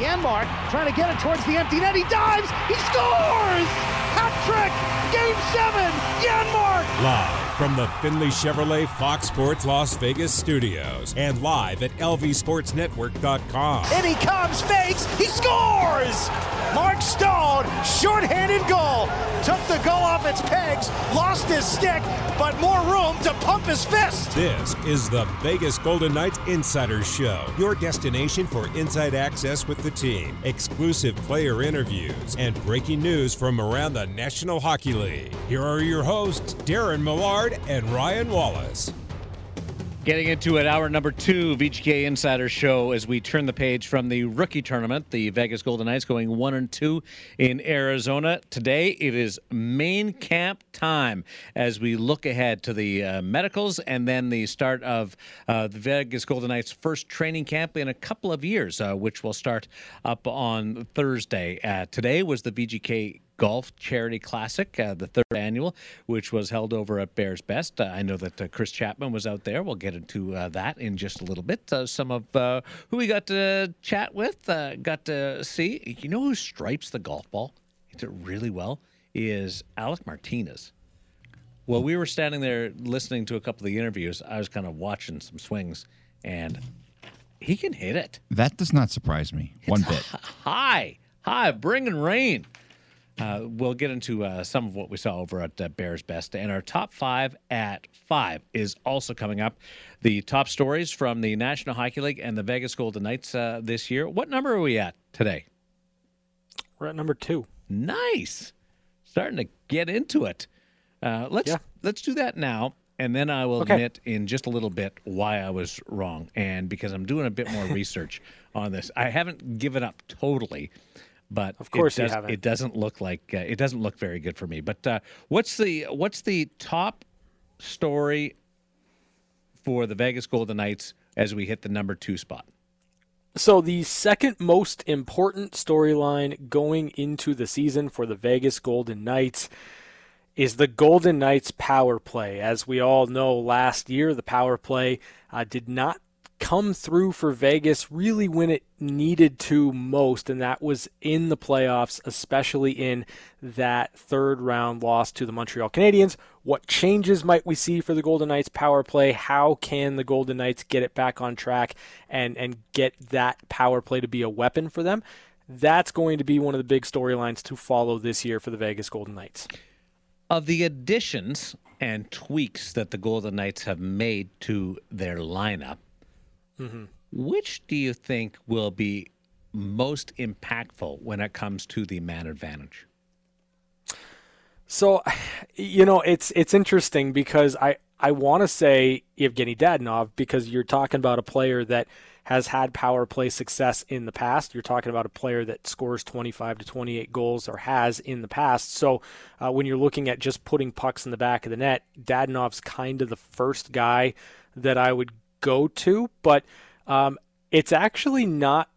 Janmark trying to get it towards the empty net. He dives. He scores. Hat trick. Game seven. Janmark. Live from the Findlay Chevrolet Fox Sports Las Vegas studios and live at lvsportsnetwork.com. In he comes, fakes, he scores! Mark Stone, shorthanded goal. Took the goal off its pegs, lost his stick, but more room to pump his fist. This is the Vegas Golden Knights Insider Show, your destination for inside access with the team, exclusive player interviews, and breaking news from around the National Hockey League. Here are your hosts, Darren Millard and Ryan Wallace. Getting into it, hour number two, of VGK Insider Show, as we turn the page from the rookie tournament, the Vegas Golden Knights going one and two in Arizona. Today, it is main camp time as we look ahead to the uh, medicals and then the start of uh, the Vegas Golden Knights' first training camp in a couple of years, uh, which will start up on Thursday. Uh, today was the VGK Golf Charity Classic, uh, the third annual, which was held over at Bears Best. Uh, I know that uh, Chris Chapman was out there. We'll get into uh, that in just a little bit. Uh, some of uh, who we got to chat with, got to see. You know who stripes the golf ball? Hits it really well. Is Alec Martinez. Well, we were standing there listening to a couple of the interviews. I was kind of watching some swings, and he can hit it. That does not surprise me one bit. High, high, bringing rain. Uh, we'll get into uh, some of what we saw over at uh, Bears Best. And our top five at five is also coming up. The top stories from the National Hockey League and the Vegas Golden Knights uh, this year. What number are we at today? We're at number two. Nice. Starting to get into it. Uh, let's Yeah. let's do that now. And then I will Okay. admit in just a little bit why I was wrong. And because I'm doing a bit more research on this, I haven't given up totally, but Of course it you does, haven't. It doesn't look like uh, it doesn't look very good for me. But uh, what's the what's the top story for the Vegas Golden Knights as we hit the number two spot? So, the second most important storyline going into the season for the Vegas Golden Knights is the Golden Knights power play. As we all know, last year the power play uh, did not come through for Vegas really when it needed to most, and that was in the playoffs, especially in that third round loss to the Montreal Canadiens. What changes might we see for the Golden Knights power play? How can the Golden Knights get it back on track and, and get that power play to be a weapon for them? That's going to be one of the big storylines to follow this year for the Vegas Golden Knights. Of the additions and tweaks that the Golden Knights have made to their lineup, which do you think will be most impactful when it comes to the man advantage? So, you know, it's it's interesting because I I want to say Evgeny Dadonov because you're talking about a player that has had power play success in the past. You're talking about a player that scores 25 to 28 goals or has in the past. So, uh, when you're looking at just putting pucks in the back of the net, Dadonov's kind of the first guy that I would go to, but um, it's actually not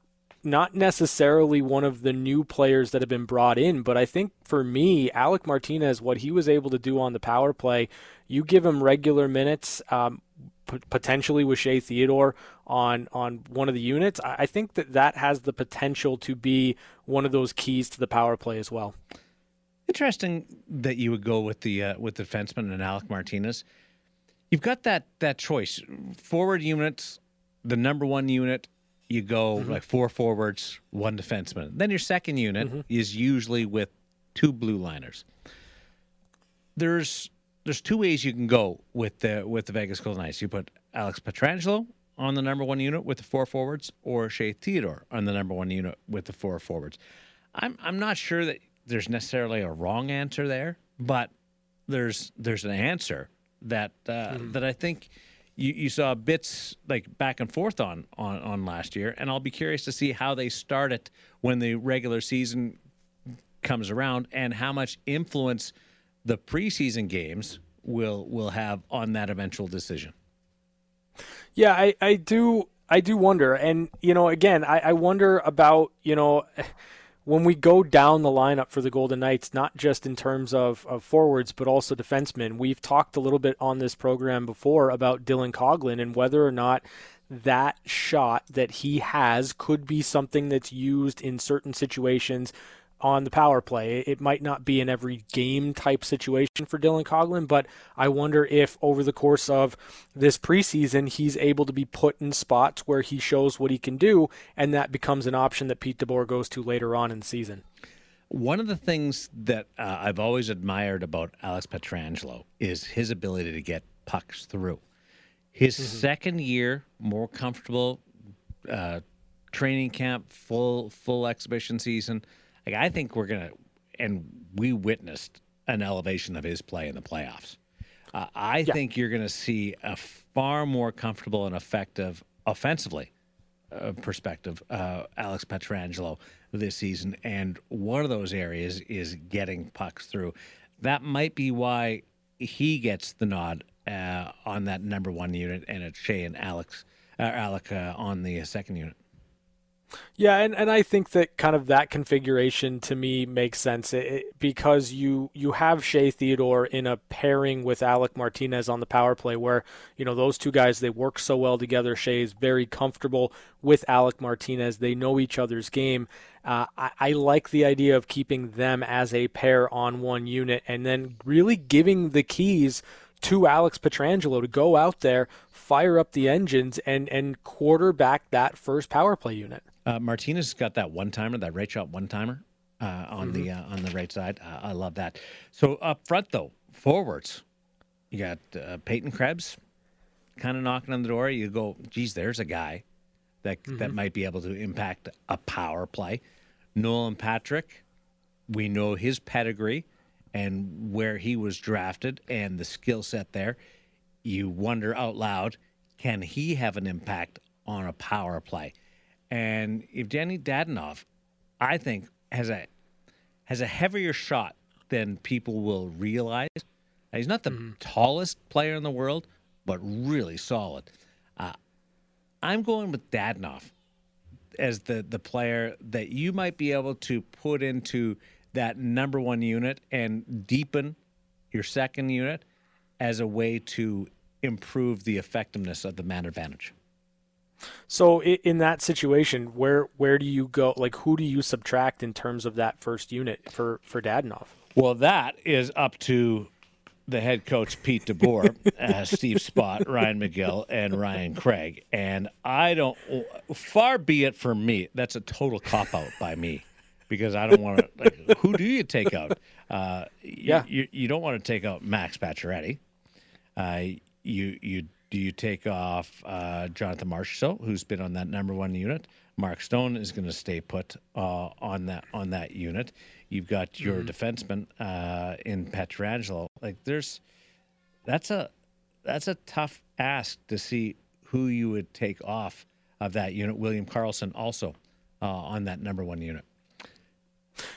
not necessarily one of the new players that have been brought in, but I think for me, Alec Martinez, what he was able to do on the power play, you give him regular minutes, um, p- potentially with Shea Theodore on on one of the units. I, I think that that has the potential to be one of those keys to the power play as well. Interesting that you would go with the uh, with the defenseman and Alec Martinez. You've got that that choice. Forward units, the number one unit, you go mm-hmm. like four forwards, one defenseman. Then your second unit mm-hmm. is usually with two blue liners. There's there's two ways you can go with the with the Vegas Golden Knights. You put Alex Pietrangelo on the number one unit with the four forwards, or Shea Theodore on the number one unit with the four forwards. I'm I'm not sure that there's necessarily a wrong answer there, but there's there's an answer that uh, that I think you, you saw bits like back and forth on, on on last year, and I'll be curious to see how they start it when the regular season comes around and how much influence the preseason games will will have on that eventual decision. Yeah, I, I do I do wonder, and you know, again, I, I wonder about you know when we go down the lineup for the Golden Knights, not just in terms of, of forwards, but also defensemen. We've talked a little bit on this program before about Dylan Coghlan and whether or not that shot that he has could be something that's used in certain situations on the power play. It might not be an every game type situation for Dylan Coghlan, but I wonder if over the course of this preseason, he's able to be put in spots where he shows what he can do, and that becomes an option that Pete DeBoer goes to later on in the season. One of the things that uh, I've always admired about Alex Pietrangelo is his ability to get pucks through. His mm-hmm. second year, more comfortable, uh, training camp, full full exhibition season like I think we're gonna, and we witnessed an elevation of his play in the playoffs. Uh, I yeah. think you're going to see a far more comfortable and effective offensively uh, perspective, uh, Alex Pietrangelo this season, and one of those areas is getting pucks through. That might be why he gets the nod uh, on that number one unit, and it's Shea and Alex, uh, Alec uh, on the second unit. Yeah, and, and I think that kind of that configuration to me makes sense it, because you you have Shea Theodore in a pairing with Alec Martinez on the power play where you know those two guys they work so well together. Shea is very comfortable with Alec Martinez. They know each other's game. Uh, I, I like the idea of keeping them as a pair on one unit and then really giving the keys to Alex Pietrangelo to go out there, fire up the engines, and and quarterback that first power play unit. Uh, Martinez got that one timer, that right shot one timer uh, on mm-hmm. the uh, on the right side. Uh, I love that. So up front though, forwards, you got uh, Peyton Krebs, kind of knocking on the door. You go, geez, there's a guy that mm-hmm. that might be able to impact a power play. Nolan Patrick, we know his pedigree and where he was drafted and the skill set there. You wonder out loud, can he have an impact on a power play? And Evgeny Dadonov, I think, has a has a heavier shot than people will realize. Now, he's not the mm-hmm. tallest player in the world, but really solid. Uh, I'm going with Dadonov as the the player that you might be able to put into that number one unit and deepen your second unit as a way to improve the effectiveness of the man advantage. So in that situation, where where do you go? Like, who do you subtract in terms of that first unit for for Dadonov? Well, that is up to the head coach Pete DeBoer, uh, Steve Spott, Ryan McGill, and Ryan Craig. And I don't. Far be it from me. That's a total cop out by me, because I don't want to. Like, who do you take out? Uh, yeah, you, you don't want to take out Max Pacioretty. Uh, you you do you take off uh, Jonathan Marchessault, who's been on that number one unit? Mark Stone is going to stay put uh, on that on that unit. You've got your mm-hmm. defenseman uh, in Pietrangelo. Like there's that's a that's a tough ask to see who you would take off of that unit. William Karlsson also uh, on that number one unit.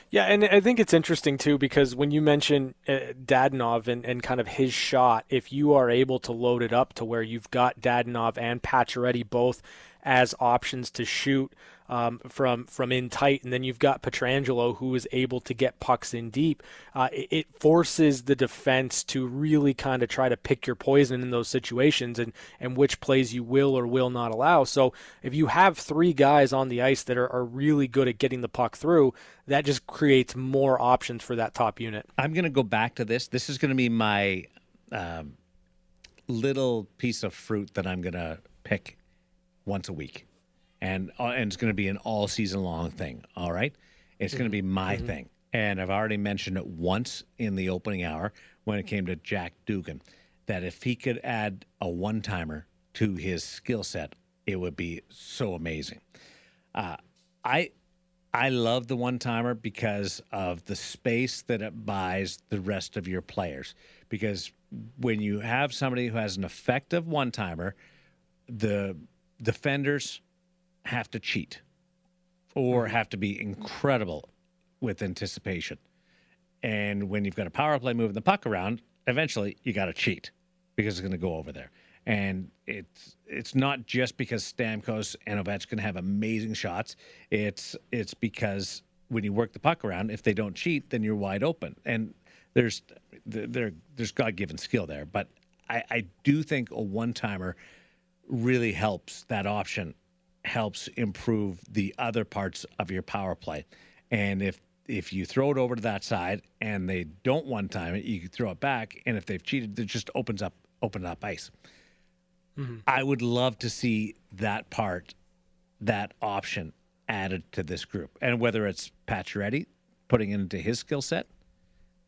Yeah, and I think it's interesting too because when you mention uh, Dadonov and, and kind of his shot, if you are able to load it up to where you've got Dadonov and Pacioretty both as options to shoot um, from from in tight, and then you've got Pietrangelo who is able to get pucks in deep. Uh, it, it, forces the defense to really kind of try to pick your poison in those situations and and which plays you will or will not allow. So if you have three guys on the ice that are, are really good at getting the puck through, that just creates more options for that top unit. I'm going to go back to this. This is going to be my um, little piece of fruit that I'm going to pick once a week and uh, and it's going to be an all season long thing. All right, it's going to be my mm-hmm. thing, and I've already mentioned it once in the opening hour when it came to Jack Dugan, that if he could add a one timer to his skill set, it would be so amazing. Uh, I I love the one timer because of the space that it buys the rest of your players. Because when you have somebody who has an effective one timer, the defenders have to cheat or mm-hmm. have to be incredible with anticipation. And when you've got a power play moving the puck around, eventually you got to cheat because it's going to go over there. And it's it's not just because Stamkos and Ovechkin have amazing shots. It's it's because when you work the puck around, if they don't cheat, then you're wide open. And there's there there's God given skill there. But I, I do think a one timer really helps that option helps improve the other parts of your power play. And if if you throw it over to that side and they don't one time it, you can throw it back. And if they've cheated, it just opens up open up ice. Mm-hmm. I would love to see that part, that option added to this group. And whether it's Pacioretty putting it into his skill set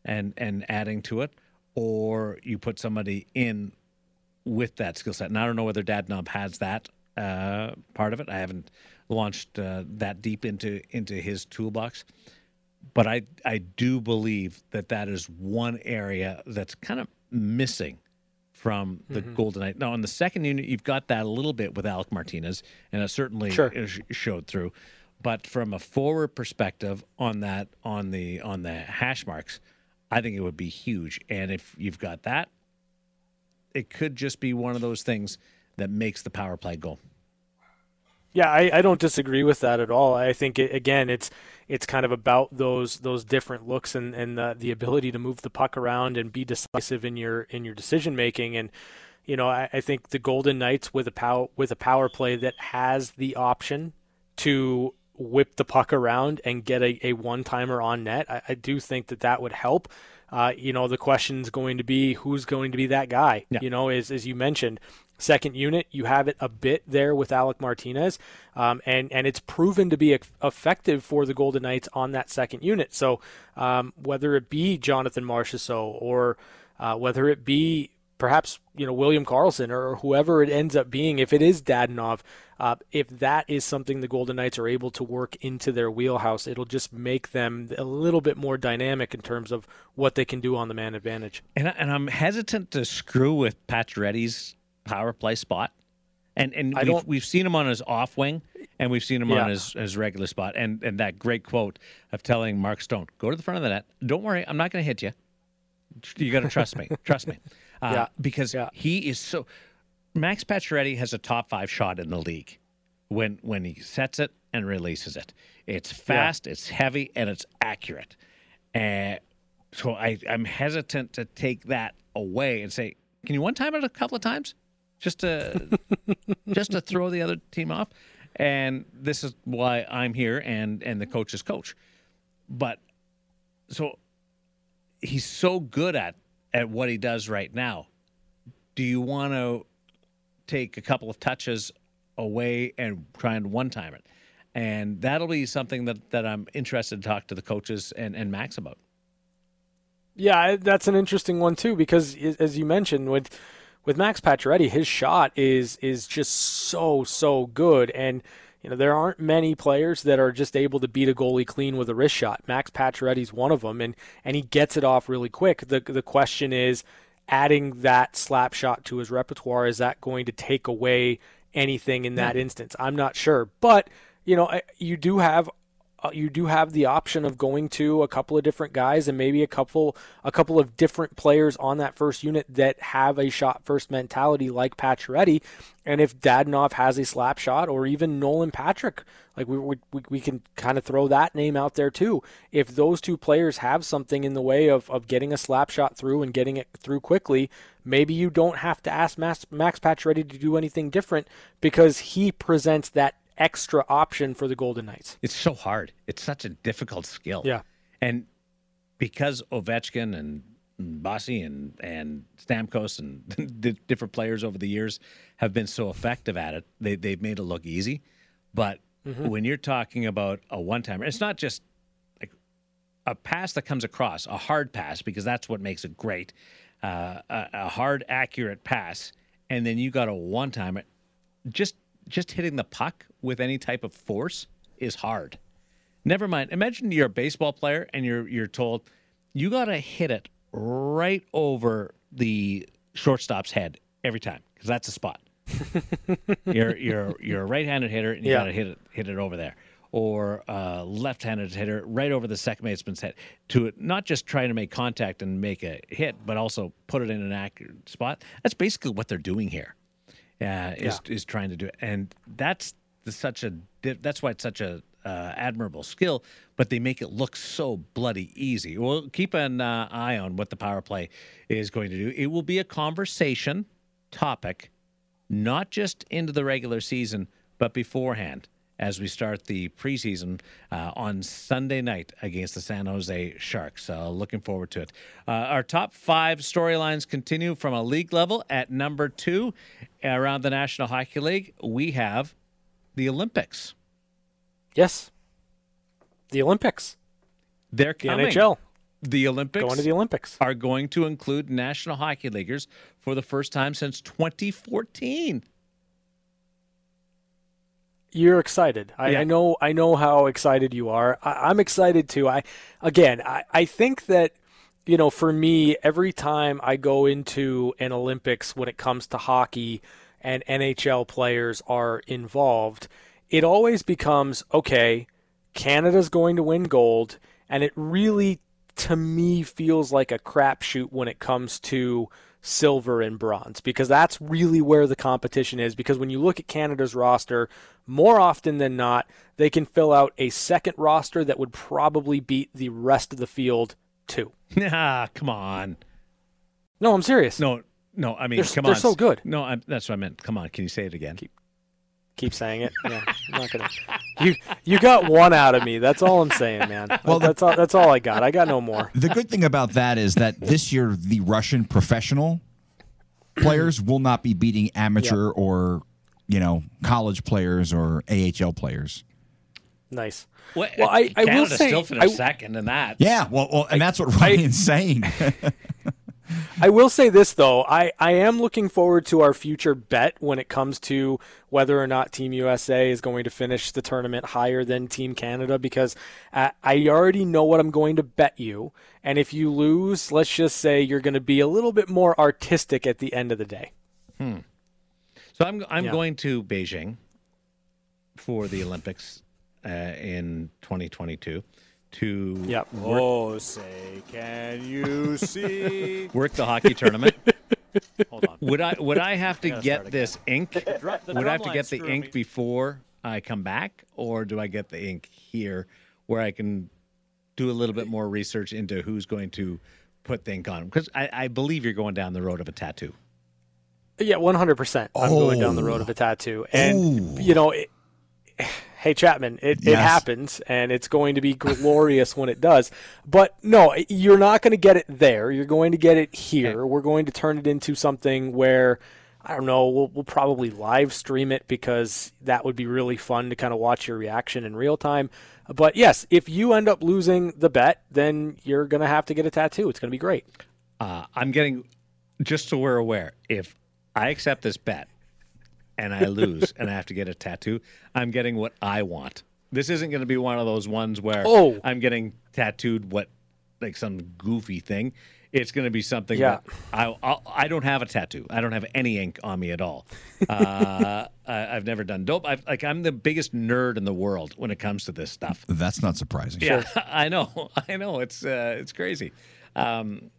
and and adding to it, or you put somebody in with that skill set. And I don't know whether Dadonov has that uh, part of it. I haven't launched uh, that deep into into his toolbox, but I I do believe that that is one area that's kind of missing from the Golden Knight. Now, on the second unit, you've got that a little bit with Alec Martinez, and it certainly Sure. sh- showed through. But from a forward perspective on that on the on the hash marks, I think it would be huge. And if you've got that, it could just be one of those things that makes the power play go. Yeah, I, I don't disagree with that at all. I think it, again, it's it's kind of about those those different looks and and the, the ability to move the puck around and be decisive in your in your decision making. And you know, I, I think the Golden Knights with a power with a power play that has the option to whip the puck around and get a, a one timer on net, I, I do think that that would help. Uh, you know, the question's going to be who's going to be that guy. Yeah. You know, as as you mentioned, second unit, you have it a bit there with Alec Martinez, um, and and it's proven to be eff- effective for the Golden Knights on that second unit. So um, whether it be Jonathan Marchessault or uh, whether it be perhaps you know William Karlsson or whoever it ends up being, if it is Dadonov, uh, if that is something the Golden Knights are able to work into their wheelhouse, it'll just make them a little bit more dynamic in terms of what they can do on the man advantage. And, and I'm hesitant to screw with Pacioretty's power play spot. And and I we've, don't- we've seen him on his off wing, and we've seen him Yeah. on his, his regular spot. And and that great quote of telling Mark Stone, "Go to the front of the net. Don't worry, I'm not going to hit you. You got to trust me. trust me." Uh, Yeah. Because Yeah. he is so. Max Pacioretty has a top five shot in the league when when he sets it and releases it. It's fast, it's heavy, and it's accurate. And so I, I'm hesitant to take that away and say, can you one time it a couple of times, just to just to throw the other team off? And this is why I'm here, and and the coach is coach. But so he's so good at at what he does right now. Do you want to take a couple of touches away and try and one time it? And that'll be something that, that I'm interested to talk to the coaches and, and Max about. Yeah, that's an interesting one too because as you mentioned with with Max Pacioretty, his shot is is just so so good and you know there aren't many players that are just able to beat a goalie clean with a wrist shot. Max Pacioretty's one of them and and he gets it off really quick. The the question is adding that slap shot to his repertoire is that going to take away anything in that instance? I'm not sure. But, you know, you do have Uh, you do have the option of going to a couple of different guys and maybe a couple a couple of different players on that first unit that have a shot first mentality like Pacioretty. And if Dadonov has a slap shot or even Nolan Patrick like we we, we- we can kind of throw that name out there too. If those two players have something in the way of, of getting a slap shot through and getting it through quickly maybe you don't have to ask Max, Max Pacioretty to do anything different because he presents that extra option for the Golden Knights It's so hard. It's such a difficult skill. Yeah. And because Ovechkin and Bossy and and Stamkos and the different players over the years have been so effective at it, they they've made it look easy. But when you're talking about a one timer, it's not just like a pass that comes across, a hard pass, because that's what makes it great. Uh, a, a hard, accurate pass, and then you got a one timer. Just just hitting the puck with any type of force is hard. Never mind. Imagine you're a baseball player and you're you're told you got to hit it right over the shortstop's head every time because that's a spot. you're you're you're a right-handed hitter and you Yeah. got to hit it hit it over there, or a left-handed hitter right over the second baseman's head to it, not just trying to make contact and make a hit, but also put it in an accurate spot. That's basically what they're doing here. Uh, is is trying to do it, and that's the, such a that's why it's such a uh, admirable skill. But they make it look so bloody easy. Well, keep an uh, eye on what the power play is going to do. It will be a conversation topic not just into the regular season, but beforehand as we start the preseason uh, on Sunday night against the San Jose Sharks. So looking forward to it. Uh, our top five storylines continue from a league level. At number two, around the National Hockey League, we have the Olympics. Yes. The Olympics. They're coming. The. NHL. The Olympics Going to the Olympics. are going to include National Hockey Leaguers for the first time since 2014. You're excited. I, Yeah. I know. I know how excited you are. I, I'm excited too. I again, I, I think that you know, for me, every time I go into an Olympics when it comes to hockey and NHL players are involved, it always becomes okay. Canada's going to win gold, and it really, to me, feels like a crapshoot when it comes to silver and bronze because that's really where the competition is. Because when you look at Canada's roster, more often than not, they can fill out a second roster that would probably beat the rest of the field too. Ah, come on. No, I'm serious. No, no. I mean, They're- come they're on. so good. No, I'm, that's what I meant. Come on. Can you say it again? Keep saying it. Yeah, I'm not gonna. You you got one out of me. That's all I'm saying, man. Well, that's all. That's all I got. I got no more. The good thing about that is that this year the Russian professional players will not be beating amateur or you know college players or AHL players. Nice. Well, Well, I- I will Canada say- still finished I- second in that. Yeah, well, well and that's what Ryan's saying. I will say this though, I, I am looking forward to our future bet when it comes to whether or not Team USA is going to finish the tournament higher than Team Canada because uh, I already know what I'm going to bet you, and if you lose, let's just say you're going to be a little bit more artistic at the end of the day. Hmm. So I'm I'm Yeah. going to Beijing for the Olympics uh, in 2022 to Yep. work, Oh, say, can you see? work the hockey tournament. Hold on. Would I would I have to get this ink? The would I have to get the ink me. before I come back, or do I get the ink here where I can do a little bit more research into who's going to put the ink on? Because I, I believe you're going down the road of a tattoo. Yeah, 100%. I'm going down the road of a oh. tattoo. And, you know, it, hey, Chapman, it, it happens and it's going to be glorious when it does. But no, you're not going to get it there. You're going to get it here. We're going to turn it into something where. I don't know. We'll, we'll probably live stream it because that would be really fun to kind of watch your reaction in real time. But yes, if you end up losing the bet, then you're going to have to get a tattoo. It's going to be great. Uh, I'm getting, just so we're aware, if I accept this bet and I lose and I have to get a tattoo, I'm getting what I want. This isn't going to be one of those ones where Oh. I'm getting tattooed what, like some goofy thing. It's going to be something Yeah. that I I'll, I don't have a tattoo. I don't have any ink on me at all. Uh, I, I've never done dope. I've, like I'm the biggest nerd in the world when it comes to this stuff. That's not surprising. Yeah, I know. I know. It's uh, it's crazy. Um,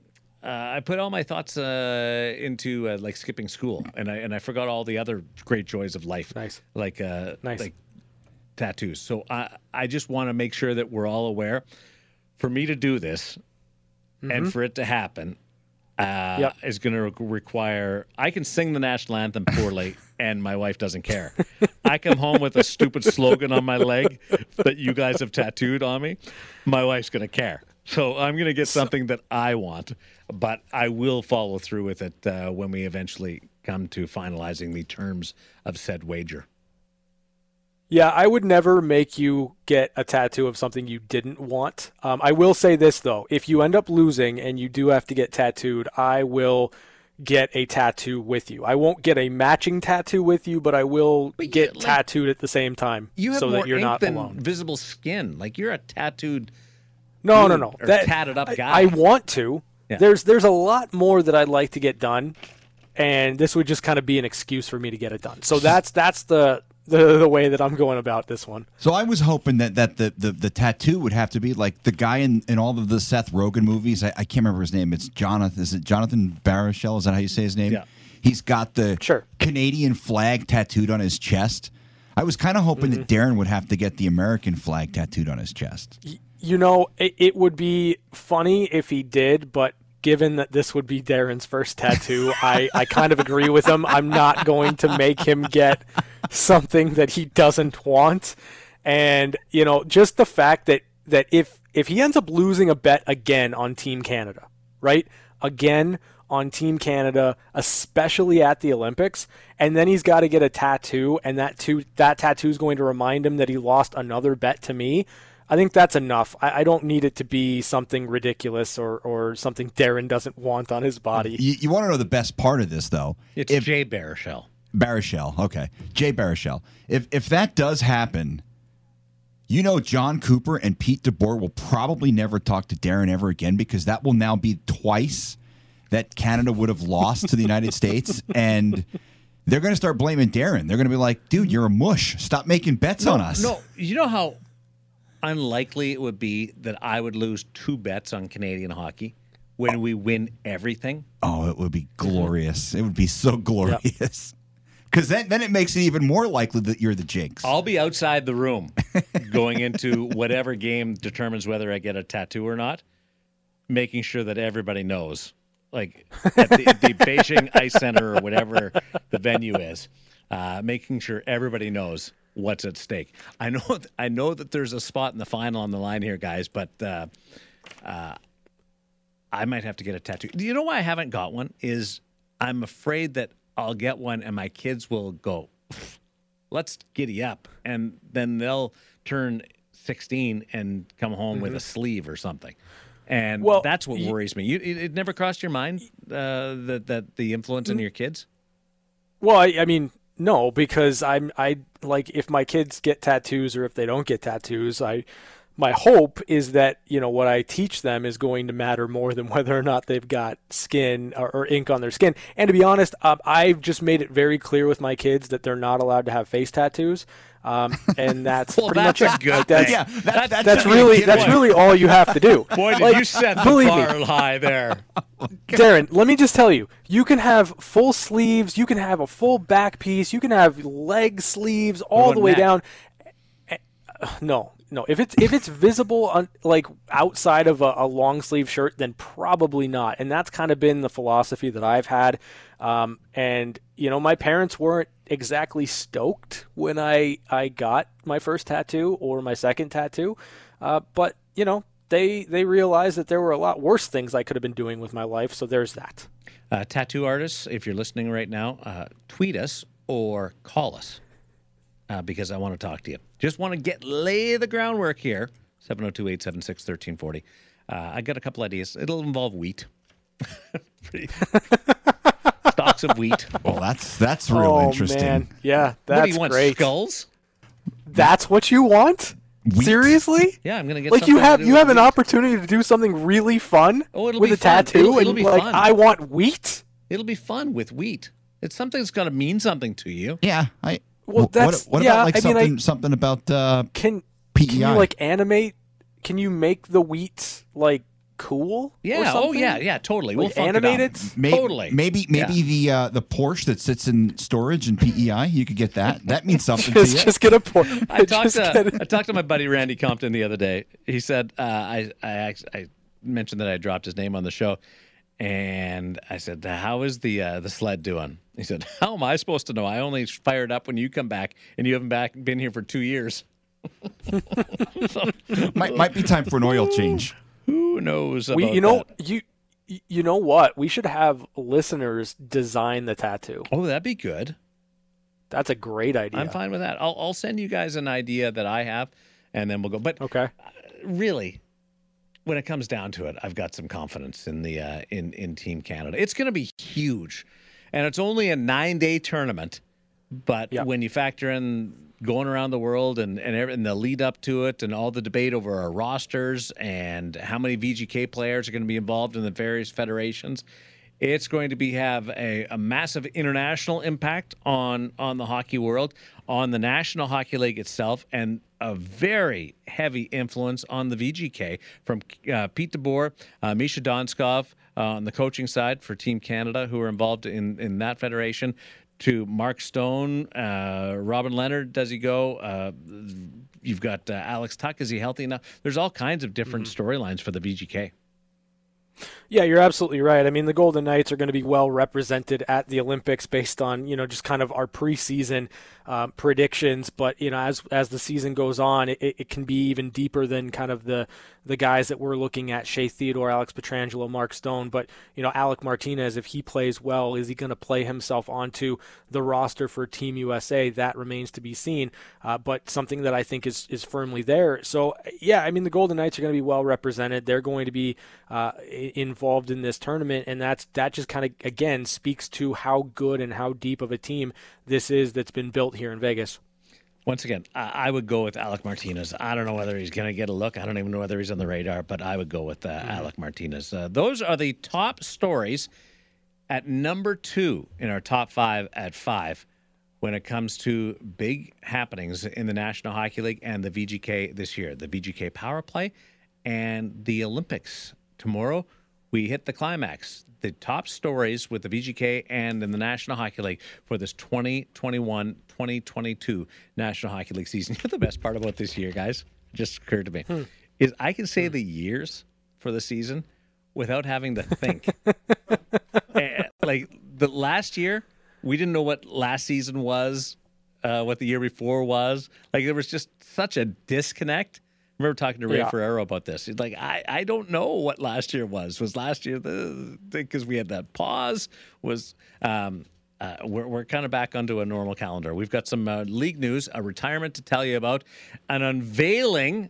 uh, I put all my thoughts uh, into uh, like skipping school, and I and I forgot all the other great joys of life. Nice. Like uh, Nice. like tattoos. So I I just want to make sure that we're all aware. For me to do this, and for it to happen, uh, Yep. is going to require. I can sing the national anthem poorly, and my wife doesn't care. I come home with a stupid slogan on my leg that you guys have tattooed on me. My wife's going to care. So I'm going to get something that I want, but I will follow through with it uh, when we eventually come to finalizing the terms of said wager. Yeah, I would never make you get a tattoo of something you didn't want. Um, I will say this though: if you end up losing and you do have to get tattooed, I will get a tattoo with you. I won't get a matching tattoo with you, but I will But you- get like- tattooed at the same time, You have so more that you're ink not than alone. visible skin. Like you're a tattooed. No, no, dude no. or That- tatted up I- guy. I want to. Yeah. There's there's a lot more that I'd like to get done, and this would just kind of be an excuse for me to get it done. So that's that's the the, the way that I'm going about this one. So I was hoping that, that the, the, the tattoo would have to be like the guy in, in all of the Seth Rogen movies. I, I can't remember his name. It's Jonathan. Is it Jonathan Baruchel? Is that how you say his name? Yeah. He's got the Sure. Canadian flag tattooed on his chest. I was kind of hoping that Mm-hmm. Darren would have to get the American flag tattooed on his chest. You know, it, it would be funny if he did, but given that this would be Darren's first tattoo, I, I kind of agree with him. I'm not going to make him get something that he doesn't want. And, you know, just the fact that, that if if he ends up losing a bet again on Team Canada, right? Again on Team Canada, especially at the Olympics, and then he's got to get a tattoo, and that two, that tattoo is going to remind him that he lost another bet to me. I think that's enough. I, I, don't need it to be something ridiculous or, or something Darren doesn't want on his body. You, you want to know the best part of this, though? It's if, Jay Baruchel. Baruchel, okay. Jay Baruchel. If, if that does happen, you know John Cooper and Pete DeBoer will probably never talk to Darren ever again because that will now be twice that Canada would have lost to the United States. And they're going to start blaming Darren. They're going to be like, dude, you're a mush. Stop making bets no, on us. No, you know how unlikely it would be that I would lose two bets on Canadian hockey when we win everything? Oh, it would be glorious. It would be so glorious. Because then, then it makes it even more likely that you're the jinx. I'll be outside the room going into whatever game determines whether I get a tattoo or not, making sure that everybody knows. Like at the, the Beijing Ice Center or whatever the venue is, uh, making sure everybody knows what's at stake. I know I know that there's a spot in the final on the line here, guys, but uh, uh, I might have to get a tattoo. Do you know why I haven't got one? Is I'm afraid that I'll get one and my kids will go, let's giddy up, and then they'll turn 16 and come home mm-hmm. with a mm-hmm. sleeve or something. And well, that's what worries me. You, it, it, never crossed your mind uh, that that the influence mm-hmm. on your kids. Well, I, I mean, no, because I'm I like if my kids get tattoos or if they don't get tattoos, I my hope is that you know what I teach them is going to matter more than whether or not they've got skin or, or ink on their skin. And to be honest, um, I've just made it very clear with my kids that they're not allowed to have face tattoos. Um, and that's well, pretty that's much a good that's, thing. Yeah, that, that's, that's really that's really all you have to do. Boy, did like, you set the bar me. high there, Darren. Let me just tell you, you can have full sleeves, you can have a full back piece, you can have leg sleeves all the way neck? down. Eh, no, no. If it's if it's visible on like outside of a, a, long sleeve shirt, then probably not. And that's kind of been the philosophy that I've had. Um, and you know, my parents weren't exactly stoked when I I got my first tattoo or my second tattoo, uh, but you know, they they realized that there were a lot worse things I could have been doing with my life. So there's that. Uh, tattoo artists, if you're listening right now, uh, tweet us or call us uh, because I want to talk to you. Just want to get lay the groundwork here. 702 876 1340. Uh, I got a couple ideas. It'll involve wheat. Stalks of wheat. Well, that's that's real oh, interesting. Man. Yeah, that's what do you want, great. Skulls. That's what you want? Wheat? Seriously? Yeah, I'm gonna get like you have you have an wheat. opportunity to do something really fun oh, it'll with a fun. tattoo, it'll, it'll and like fun. I want wheat. It'll be fun with wheat. It's something that's gonna mean something to you. Yeah, I well, that's what, what yeah, about like I something mean, I, something about uh, can PEI? Can you like animate? Can you make the wheat like cool? Yeah. Oh yeah. Yeah. Totally. We'll animate it. Maybe, totally. Maybe maybe yeah. the uh, the Porsche that sits in storage in PEI. You could get that. That means something just, to you. Just get a Porsche. I talked to I talked to my buddy Randy Compton the other day. He said uh, I I I mentioned that I dropped his name on the show. And I said, "How is the uh, the sled doing?" He said, "How am I supposed to know? I only fired up when you come back, and you haven't back been here for two years." so, might might be time for an oil change. Who knows? About we, you know, that? you you know what? We should have listeners design the tattoo. Oh, that'd be good. That's a great idea. I'm fine with that. I'll I'll send you guys an idea that I have, and then we'll go. But okay, really, when it comes down to it, I've got some confidence in the uh, in in Team Canada. It's going to be huge, and it's only a nine day tournament. But yep. when you factor in going around the world and and, and the lead up to it, and all the debate over our rosters and how many VGK players are going to be involved in the various federations, it's going to be have a, a massive international impact on on the hockey world, on the National Hockey League itself, and a very heavy influence on the VGK from uh, Pete DeBoer, uh, Misha Donskov uh, on the coaching side for Team Canada, who are involved in in that federation. To Mark Stone, uh, Robin Lehner. does he go? Uh, you've got uh, Alex Tuch. Is he healthy enough? There's all kinds of different mm-hmm. storylines for the VGK. Yeah, you're absolutely right. I mean, the Golden Knights are going to be well represented at the Olympics based on you know just kind of our preseason um, predictions. But you know, as as the season goes on, it, it can be even deeper than kind of the the guys that we're looking at: Shea Theodore, Alex Pietrangelo, Mark Stone. But you know, Alec Martinez, if he plays well, is he going to play himself onto the roster for Team USA? That remains to be seen. Uh, but something that I think is is firmly there. So yeah, I mean, the Golden Knights are going to be well represented. They're going to be uh, involved in this tournament, and that's that just kind of again speaks to how good and how deep of a team this is that's been built here in Vegas. Once again, I, would go with Alec Martinez. I don't know whether he's going to get a look. I don't even know whether he's on the radar, but I would go with uh, mm. Alec Martinez. Uh, those are the top stories at number two in our top five at five when it comes to big happenings in the National Hockey League and the VGK this year. The VGK Power Play and the Olympics. Tomorrow, we hit the climax the top stories with the VGK and in the National Hockey League for this 2021 2022 National Hockey League season. The best part about this year, guys? Just occurred to me hmm. is I can say hmm. the years for the season without having to think. Like the last year, we didn't know what last season was, uh, what the year before was. Like there was just such a disconnect remember talking to Ray yeah. Ferraro about this. He's like, I, I don't know what last year was. Was last year the thing because we had that pause? Was um, uh, we're, we're kind of back onto a normal calendar. We've got some uh, league news, a retirement to tell you about, an unveiling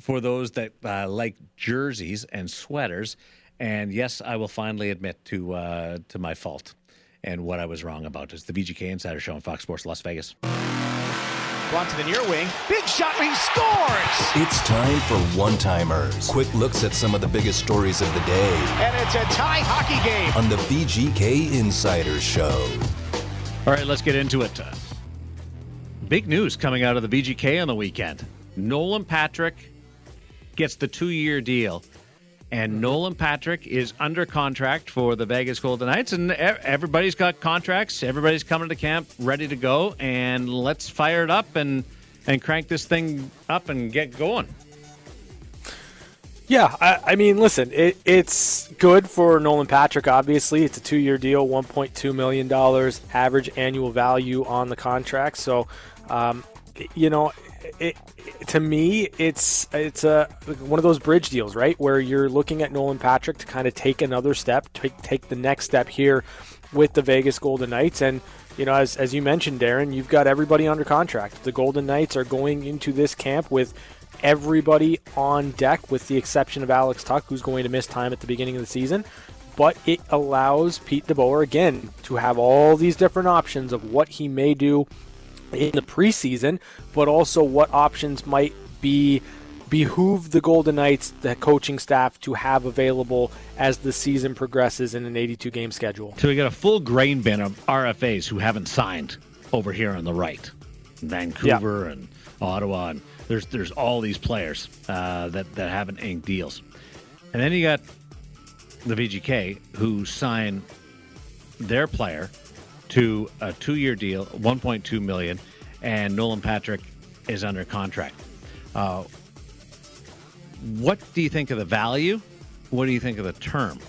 for those that uh, like jerseys and sweaters. And yes, I will finally admit to uh, to my fault and what I was wrong about. It's the VGK Insider Show on Fox Sports Las Vegas. Blunt to the near wing. Big shot. He scores. It's time for one timers. Quick looks at some of the biggest stories of the day. And it's a tie hockey game on the VGK Insider Show. All right, let's get into it. Big news coming out of the VGK on the weekend. Nolan Patrick gets the two year deal and Nolan Patrick is under contract for the Vegas Golden Knights, and everybody's got contracts. Everybody's coming to camp ready to go, and let's fire it up and and crank this thing up and get going. Yeah, I, I mean, listen, it, it's good for Nolan Patrick. Obviously, it's a two-year deal, one point two million dollars average annual value on the contract. So, um, you know, it, to me, it's it's a one of those bridge deals, right? Where you're looking at Nolan Patrick to kind of take another step, take take the next step here with the Vegas Golden Knights, and you know, as as you mentioned, Darren, you've got everybody under contract. The Golden Knights are going into this camp with everybody on deck, with the exception of Alex Tuch, who's going to miss time at the beginning of the season. But it allows Pete DeBoer again to have all these different options of what he may do in the preseason, but also what options might be behoove the Golden Knights, the coaching staff, to have available as the season progresses in an 82 game schedule. So we got a full grain bin of RFAs who haven't signed over here on the right, Vancouver yeah. and Ottawa, and there's there's all these players uh, that that haven't inked deals, and then you got the VGK who sign their player to a two-year deal, 1.2 million, and Nolan Patrick is under contract. Uh, what do you think of the value? What do you think of the term?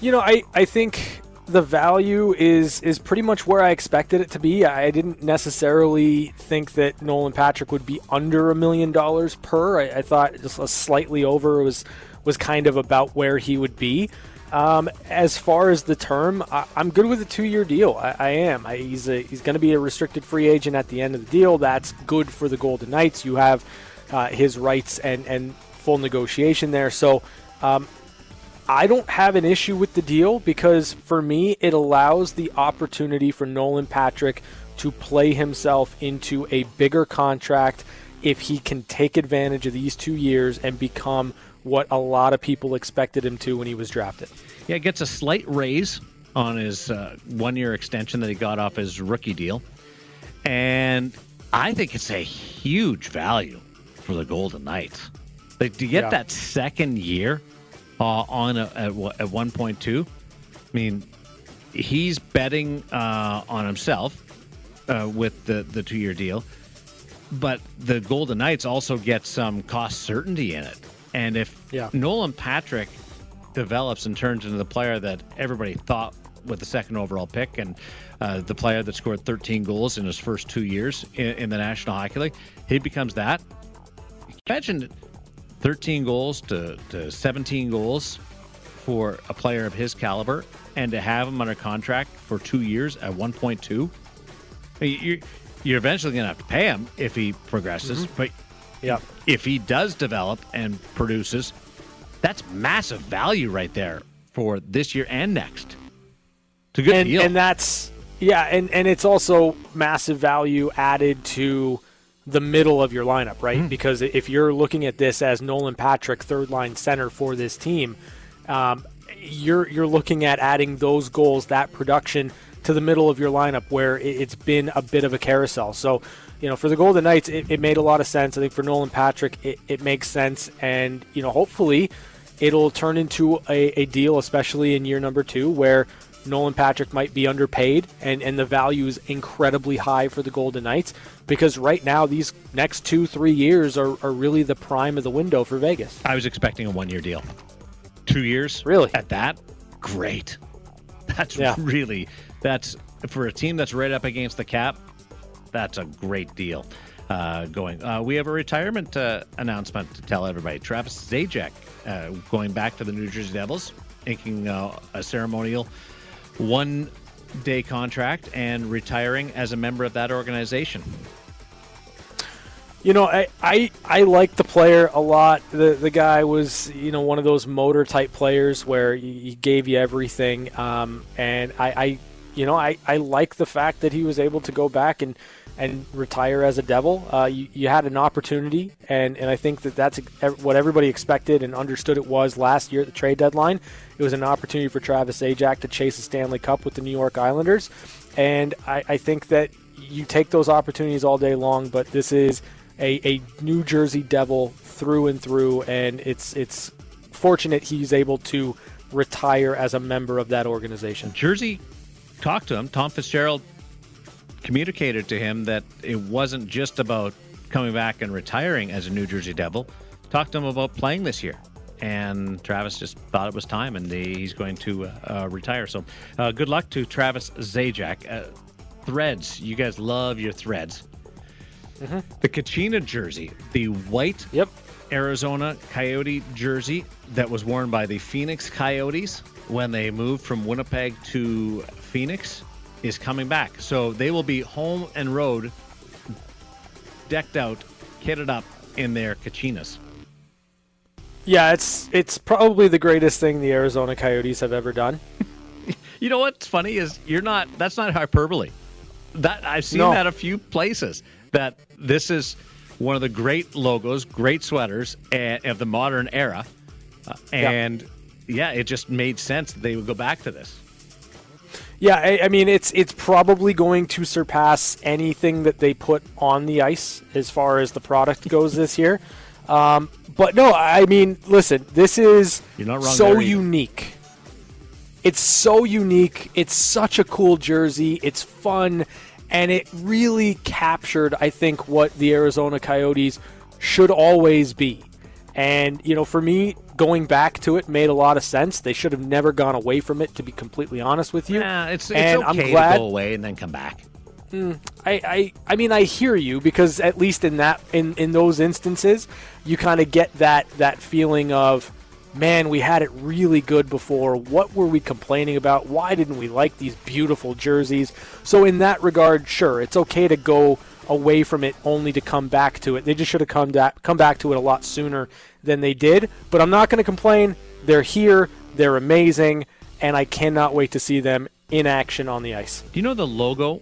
You know, I, I think the value is is pretty much where I expected it to be. I didn't necessarily think that Nolan Patrick would be under a million dollars per. I, I, thought just a slightly over was was kind of about where he would be. Um, as far as the term, I, am good with a two-year deal. I, I am. I, he's a, he's going to be a restricted free agent at the end of the deal. That's good for the Golden Knights. You have uh, his rights and and full negotiation there. So. Um, I don't have an issue with the deal because for me, it allows the opportunity for Nolan Patrick to play himself into a bigger contract if he can take advantage of these two years and become what a lot of people expected him to when he was drafted. Yeah, gets a slight raise on his uh, one year extension that he got off his rookie deal. And I think it's a huge value for the Golden Knights. Like, to get yeah. that second year uh, on a, at, at 1.2, I mean, he's betting uh, on himself uh, with the, the two year deal. But the Golden Knights also get some cost certainty in it And if Yeah. Nolan Patrick develops and turns into the player that everybody thought with the second overall pick and uh, the player that scored 13 goals in his first two years in, in the National Hockey League, he becomes that. Imagine 13 goals to, to 17 goals for a player of his caliber and to have him under contract for two years at 1.2. You're, you're eventually going to have to pay him if he progresses, but Yeah. if he does develop and produces, that's massive value right there for this year and next. It's a good and, deal. and that's yeah, and and it's also massive value added to the middle of your lineup, right? Mm-hmm. Because if you're looking at this as Nolan Patrick, third line center for this team, um, you're you're looking at adding those goals, that production to the middle of your lineup where it, it's been a bit of a carousel. So, you know, for the Golden Knights, it, it made a lot of sense. I think for Nolan Patrick, it, it makes sense, and you know, hopefully, it'll turn into a, a deal, especially in year number two, where Nolan Patrick might be underpaid and, and the value is incredibly high for the Golden Knights because right now these next two, three years are, are really the prime of the window for Vegas. I was expecting a one year deal. Two years? Really? At that? Great. That's Yeah. really, that's for a team that's right up against the cap, that's a great deal. Uh, going, uh, we have a retirement uh, announcement to tell everybody. Travis Zajac uh, going back to the New Jersey Devils, inking uh, a ceremonial one day contract and retiring as a member of that organization. You know, I, I I like the player a lot. The the guy was you know one of those motor type players where he, gave you everything, um, and I, I you know I, I like the fact that he was able to go back and and retire as a devil. Uh, you, you had an opportunity, and, and I think that that's what everybody expected and understood it was last year at the trade deadline. It was an opportunity for Travis Zajac to chase a Stanley Cup with the New York Islanders, and I, I think that you take those opportunities all day long. But this is a, a New Jersey Devil through and through, and it's it's fortunate he's able to retire as a member of that organization. Jersey talked to him. Tom Fitzgerald communicated to him that it wasn't just about coming back and retiring as a New Jersey Devil. Talked to him about playing this year. And Travis just thought it was time, and the, he's going to uh, uh, retire. So, uh, good luck to Travis Zajac. Uh, threads, you guys love your threads. The Kachina jersey, the white Yep. Arizona Coyote jersey that was worn by the Phoenix Coyotes when they moved from Winnipeg to Phoenix is coming back. So they will be home and road, decked out, kitted up in their Kachinas. Yeah, it's it's probably the greatest thing the Arizona Coyotes have ever done. You know what's funny is you're not. That's not hyperbole. That I've seen No. that a few places. That this is one of the great logos, great sweaters eh, of the modern era, Uh, Yeah. and yeah, it just made sense that they would go back to this. Yeah, I, I mean it's it's probably going to surpass anything that they put on the ice as far as the product goes this year. Um, but no, I mean, listen, this is You're not wrong so unique. It's so unique. It's such a cool jersey. It's fun, and it really captured, I think, what the Arizona Coyotes should always be. And you know, for me, going back to it made a lot of sense. They should have never gone away from it, to be completely honest with you. Yeah, it's, it's and okay I'm glad to go away and then come back. Hmm, I, I I mean I hear you because at least in that in, in those instances you kind of get that that feeling of man we had it really good before what were we complaining about why didn't we like these beautiful jerseys so in that regard sure it's okay to go away from it only to come back to it they just should have come back come back to it a lot sooner than they did but I'm not going to complain they're here they're amazing and I cannot wait to see them in action on the ice Do you know the logo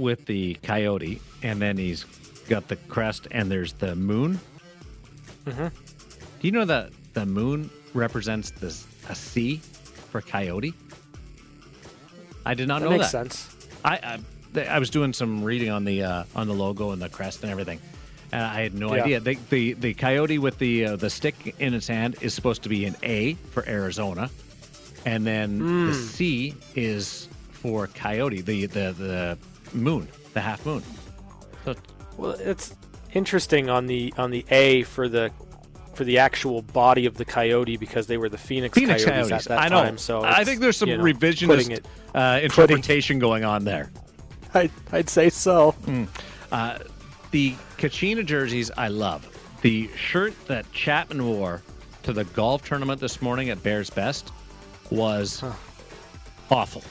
with the coyote, and then he's got the crest, and there's the moon? Mm-hmm. Do you know that the moon represents this a C for coyote? I did not that know makes that. sense I, I I was doing some reading on the uh, on the logo and the crest and everything, and I had no Yeah. idea. The, the the coyote with the uh, the stick in its hand is supposed to be an A for Arizona, and then the Hmm. C is for coyote, the the the moon, the half moon. So Well, it's interesting on the on the A for the for the actual body of the coyote because they were the Phoenix, Phoenix Coyotes, Coyotes. at that I know. time. So I think there's some you know, revisionist it- uh, interpretation going on there. I'd, I'd say so. Hmm. Uh, the Kachina jerseys, I love. The shirt that Chapman wore to the golf tournament this morning at Bears Best was awful.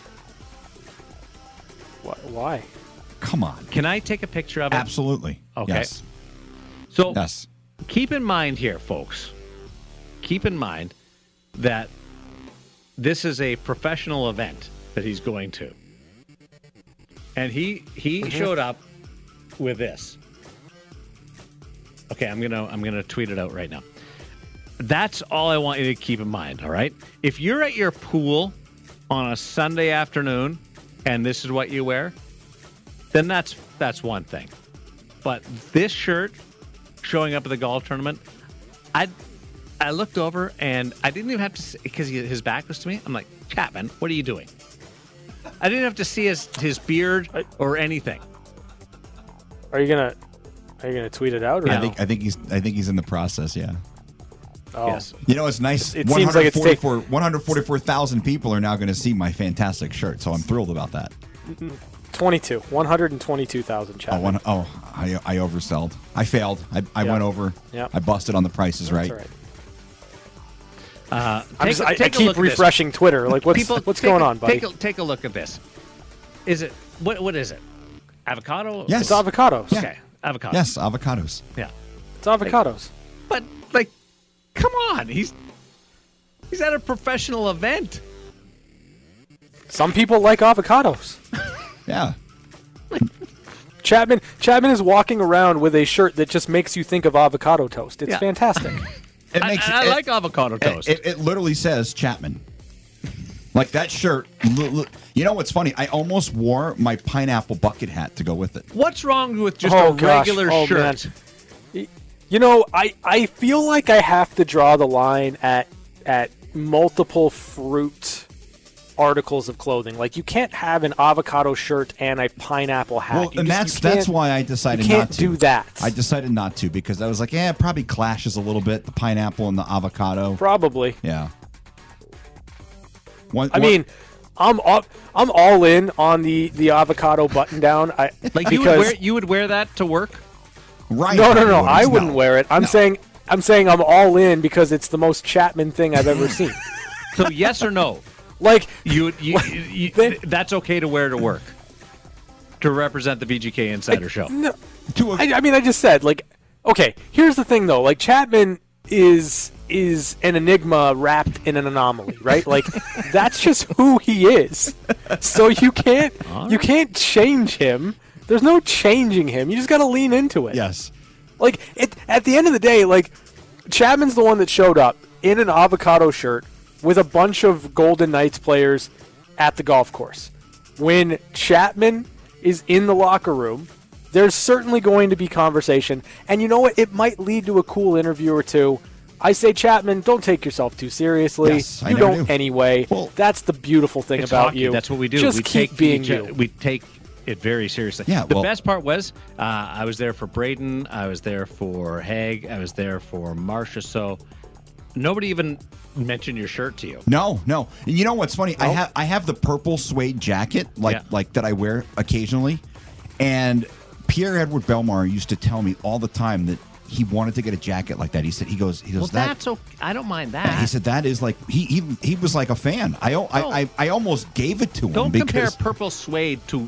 Why? Come on. Can I take a picture of it? Absolutely. Okay. Yes. So Yes. keep in mind here, folks. Keep in mind that this is a professional event that he's going to, and he he mm-hmm. showed up with this. Okay, I'm gonna I'm gonna tweet it out right now. That's all I want you to keep in mind. All right, if you're at your pool on a Sunday afternoon and this is what you wear, then that's that's one thing. But this shirt showing up at the golf tournament, I I looked over and I didn't even have to because his back was to me. I'm like, Chapman, what are you doing? I didn't have to see his his beard or anything. Are you gonna Are you gonna tweet it out? Or I no? think I think he's I think he's in the process. Yeah. Oh. Yes. You know, it's nice. It seems like it's take- 144 144,000 people are now going to see my fantastic shirt, so I'm thrilled about that. 22, 122,000 Oh, Chapman. one, oh I, I oversold. I failed. I, I Yeah. went over. Yeah. I busted on the prices That's right. all right. Uh, I'm take- just, I, I keep look this. refreshing Twitter. Like, what's People, what's take going a- on, buddy? Take a, take a look at this. Is it what? What is it? Avocado? Yes. it's avocados. Okay, avocados. Yes, avocados. Yeah. It's avocados. But like, come on, he's he's at a professional event. Some people like avocados. Yeah. Chapman Chapman is walking around with a shirt that just makes you think of avocado toast. It's Yeah. fantastic. It I, makes I it, like avocado toast. It, it literally says Chapman. Like that shirt. li- li- You know what's funny? I almost wore my pineapple bucket hat to go with it. What's wrong with just Oh, a gosh. regular Oh, shirt? man. You know, I, I feel like I have to draw the line at at multiple fruit articles of clothing. Like you can't have an avocado shirt and a pineapple hat. Well, You and just- that's that's why I decided you can't not to do that. I decided not to because I was like, yeah, it probably clashes a little bit the pineapple and the avocado. probably. Yeah. One, I one- mean, I'm all, I'm all in on the the avocado button down. I Like you would because wear you would wear that to work? right? no no no I wouldn't wear it. I'm No. saying I'm saying I'm all in because it's the most Chapman thing I've ever seen. So yes or no? Like You, you, you, you that's okay to wear to work to represent the VGK Insider Show. no, To a- I, I mean, I just said like, okay. Here's the thing though. Like Chapman is is an enigma wrapped in an anomaly, right? Like that's just who he is. So you can't you can't change him. There's no changing him. You just got to lean into it. yes. Like it at the end of the day, like Chapman's the one that showed up in an avocado shirt with a bunch of Golden Knights players at the golf course. When Chapman is in the locker room, there's certainly going to be conversation, and you know what? It might lead to a cool interview or two. I say, Chapman, don't take yourself too seriously. Yes, I you never don't do. anyway. Well, that's the beautiful thing about hockey. you. That's what we do. Just we keep take being each- you. We take it very seriously. Yeah, The well- best part was uh, I was there for Braden. I was there for Hague. I was there for Marcia. So nobody even mentioned your shirt to you. No, no. And you know what's funny? I have I have the purple suede jacket like Yeah. like that I wear occasionally. And Pierre Edward Bellemare used to tell me all the time that he wanted to get a jacket like that. He said he goes he goes Well, that that's okay. I don't mind that. he said that is like he he, he was like a fan. I, o- I, No. I I almost gave it to him Don't compare purple suede to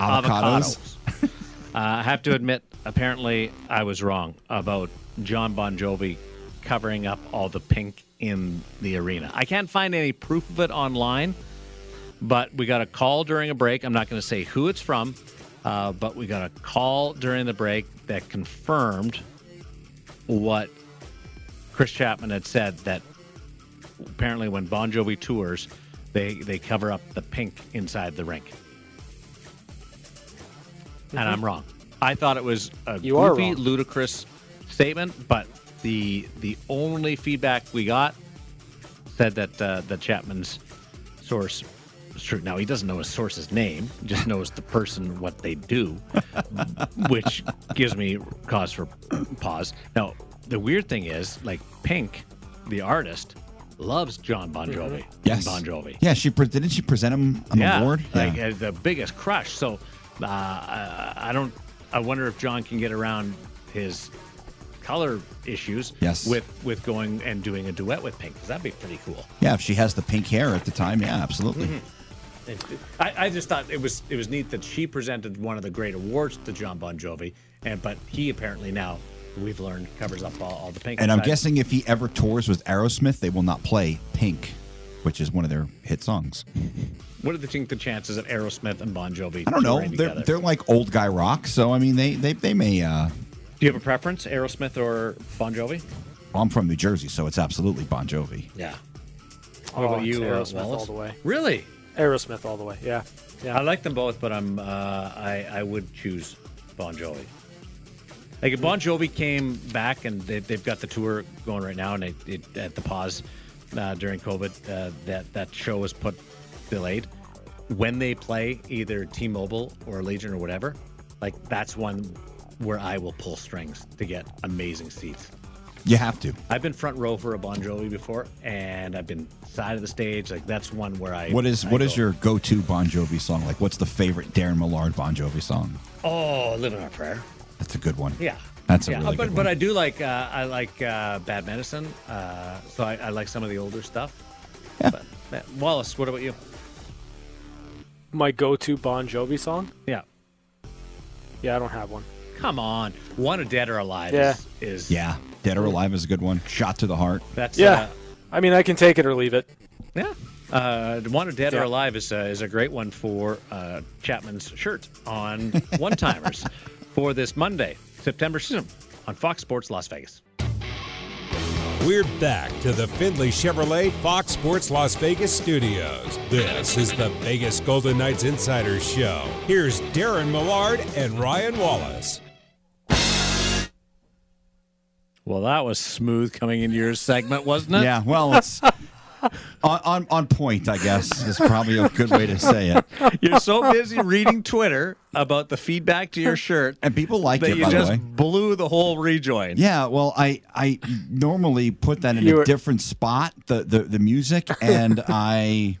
Avocados. avocados. uh, I have to admit, apparently, I was wrong about John Bon Jovi covering up all the pink in the arena. I can't find any proof of it online, but we got a call during a break. I'm not going to say who it's from, uh, but we got a call during the break that confirmed what Chris Chapman had said that apparently when Bon Jovi tours, they they cover up the pink inside the rink. And I'm wrong. I thought it was a You goofy, ludicrous statement, but the the only feedback we got said that uh, the Chapman's source is true. Now he doesn't know his source's name; he just knows the person, what they do, which gives me cause for pause. Now, the weird thing is, like Pink, the artist, loves John Bon Jovi. and Yes. Bon Jovi. Yeah, she pre- didn't she present him an yeah, award? like yeah. uh, the biggest crush. So uh, I, I don't. I wonder if John can get around his color issues. Yes. With with going and doing a duet with Pink, 'cause that'd be pretty cool. yeah, if she has the pink hair at the time, yeah, absolutely. Mm-hmm. I, I just thought it was it was neat that she presented one of the great awards to John Bon Jovi, and but he apparently now we've learned covers up all, all the Pink. And I'm side. guessing if he ever tours with Aerosmith, they will not play Pink, which is one of their hit songs. What do you think the chances of Aerosmith and Bon Jovi? I don't know. They're together? they're like old guy rock, so I mean they they, they may. Uh, Do you have a preference, Aerosmith or Bon Jovi? well, I'm from New Jersey, so it's absolutely Bon Jovi. Yeah. Oh, What about you, uh, Aerosmith Wallace? all the way. Really? Aerosmith all the way. Yeah. I like them both, but I'm uh, I I would choose Bon Jovi. Like if Bon Jovi came back and they, they've got the tour going right now, and it, it at the pause uh, during COVID, uh, that that show was put delayed. When they play either T-Mobile or Legion or whatever, like that's one where I will pull strings to get amazing seats. You have to. I've been front row for a Bon Jovi before, and I've been side of the stage. Like that's one where I. What is I what is go, your go-to Bon Jovi song? Like, what's the favorite Darren Millard Bon Jovi song? Oh, living on a prayer. That's a good one. Yeah, That's a yeah. really but good but. I do like uh, I like uh, Bad Medicine, uh, so I, I like some of the older stuff. Yeah. But, Wallace, what about you? My go-to Bon Jovi song? Yeah, Yeah, I don't have one. Come on, one a dead or alive Yeah. is, is Yeah, Dead or Alive is a good one. Shot to the heart. That's Yeah. uh, I mean, I can take it or leave it. yeah. Uh, one a dead or alive is uh, is a great one for uh, Chapman's shirt on one timers for this Monday, September 7th on Fox Sports Las Vegas. We're back to the Findlay Chevrolet Fox Sports Las Vegas studios. This is the Vegas Golden Knights Insider Show. Here's Darren Millard and Ryan Wallace. Well, that was smooth coming into your segment, wasn't it? Yeah, well, it's on, on on point. I guess is probably a good way to say it. You're so busy reading Twitter about the feedback to your shirt And people like that it. you By just the way. blew the whole rejoin. Yeah, well, I I normally put that in You a were- different spot, the the, the music, and I,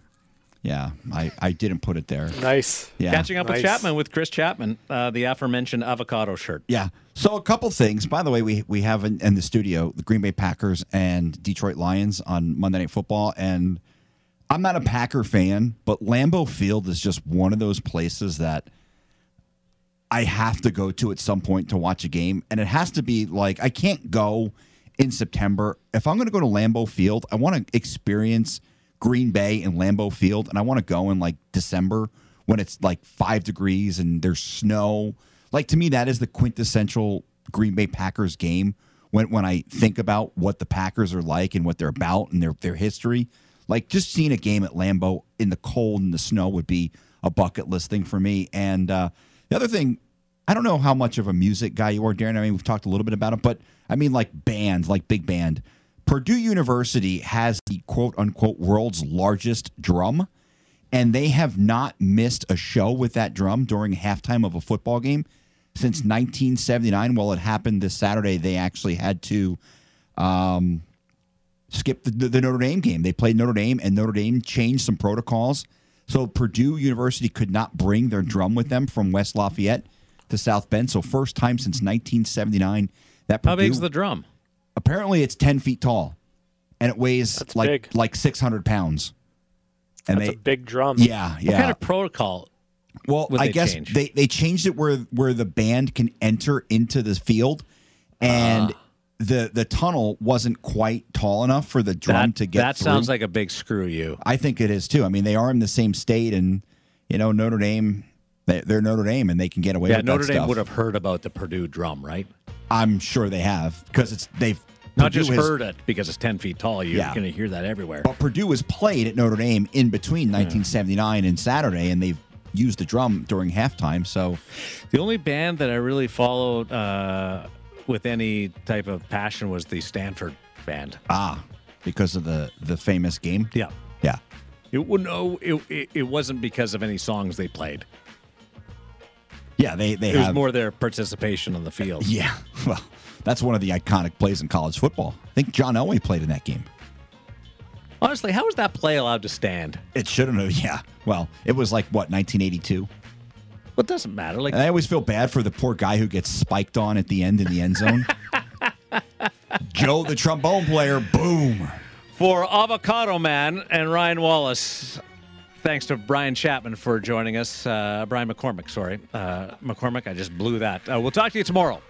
yeah, I I didn't put it there. Nice. Yeah, Catching up with Chapman with Chris Chapman, uh, the aforementioned avocado shirt. Yeah. So a couple things. By the way, we we have in, in the studio the Green Bay Packers and Detroit Lions on Monday Night Football, and I'm not a Packer fan, but Lambeau Field is just one of those places that I have to go to at some point to watch a game, and it has to be like I can't go in September. If I'm going to go to Lambeau Field, I want to experience Green Bay and Lambeau Field, and I want to go in like December when it's like five degrees and there's snow. Like to me, that is the quintessential Green Bay Packers game. When when I think about what the Packers are like and what they're about and their their history, like just seeing a game at Lambeau in the cold and the snow would be a bucket list thing for me. And uh, the other thing, I don't know how much of a music guy you are, Darren. I mean, we've talked a little bit about it, but I mean, like bands, like big band. Purdue University has the quote unquote world's largest drum, and they have not missed a show with that drum during halftime of a football game since 1979. Well, it happened this Saturday. They actually had to um, skip the, the Notre Dame game. They played Notre Dame, and Notre Dame changed some protocols. So Purdue University could not bring their drum with them from West Lafayette to South Bend. So first time since 1979 that How Purdue big's the drum? Apparently it's 10 feet tall, and it weighs That's like big. like 600 pounds. And That's they a big drum. yeah yeah What kind of protocol? well, would I they guess change? they they changed it where where the band can enter into the field, and Ah. the the tunnel wasn't quite tall enough for the drum That, to get. that through. sounds like a big screw you. I think it is too. I mean, they are in the same state, and you know Notre Dame. They- They're Notre Dame, and they can get away Yeah, with Notre Dame stuff. would have heard about the Purdue drum, right? I'm sure they have because it's they've Not Purdue just has- heard it because it's 10 feet tall. You're Yeah. going to hear that everywhere. But Purdue was played at Notre Dame in between 1979 and Saturday, and they've used the drum during halftime. So The only band that I really followed uh, with any type of passion was the Stanford band. ah, because of the the famous game. Yeah. Yeah. It, no, it, it, it wasn't because of any songs they played. Yeah, they they It have was more their participation on the field. Yeah. Well, That's one of the iconic plays in college football. I think John Elway played in that game. Honestly, how was that play allowed to stand? It shouldn't have. Yeah. Well, it was like what 1982. Well, it doesn't matter. Like And I always feel bad for the poor guy who gets spiked on at the end in the end zone. Joe, the trombone player, boom. for Avocado Man and Ryan Wallace. Thanks to Brian Chapman for joining us. Uh, Brian McCormick, sorry. Uh, McCormick, I just blew that. Uh, we'll talk to you tomorrow.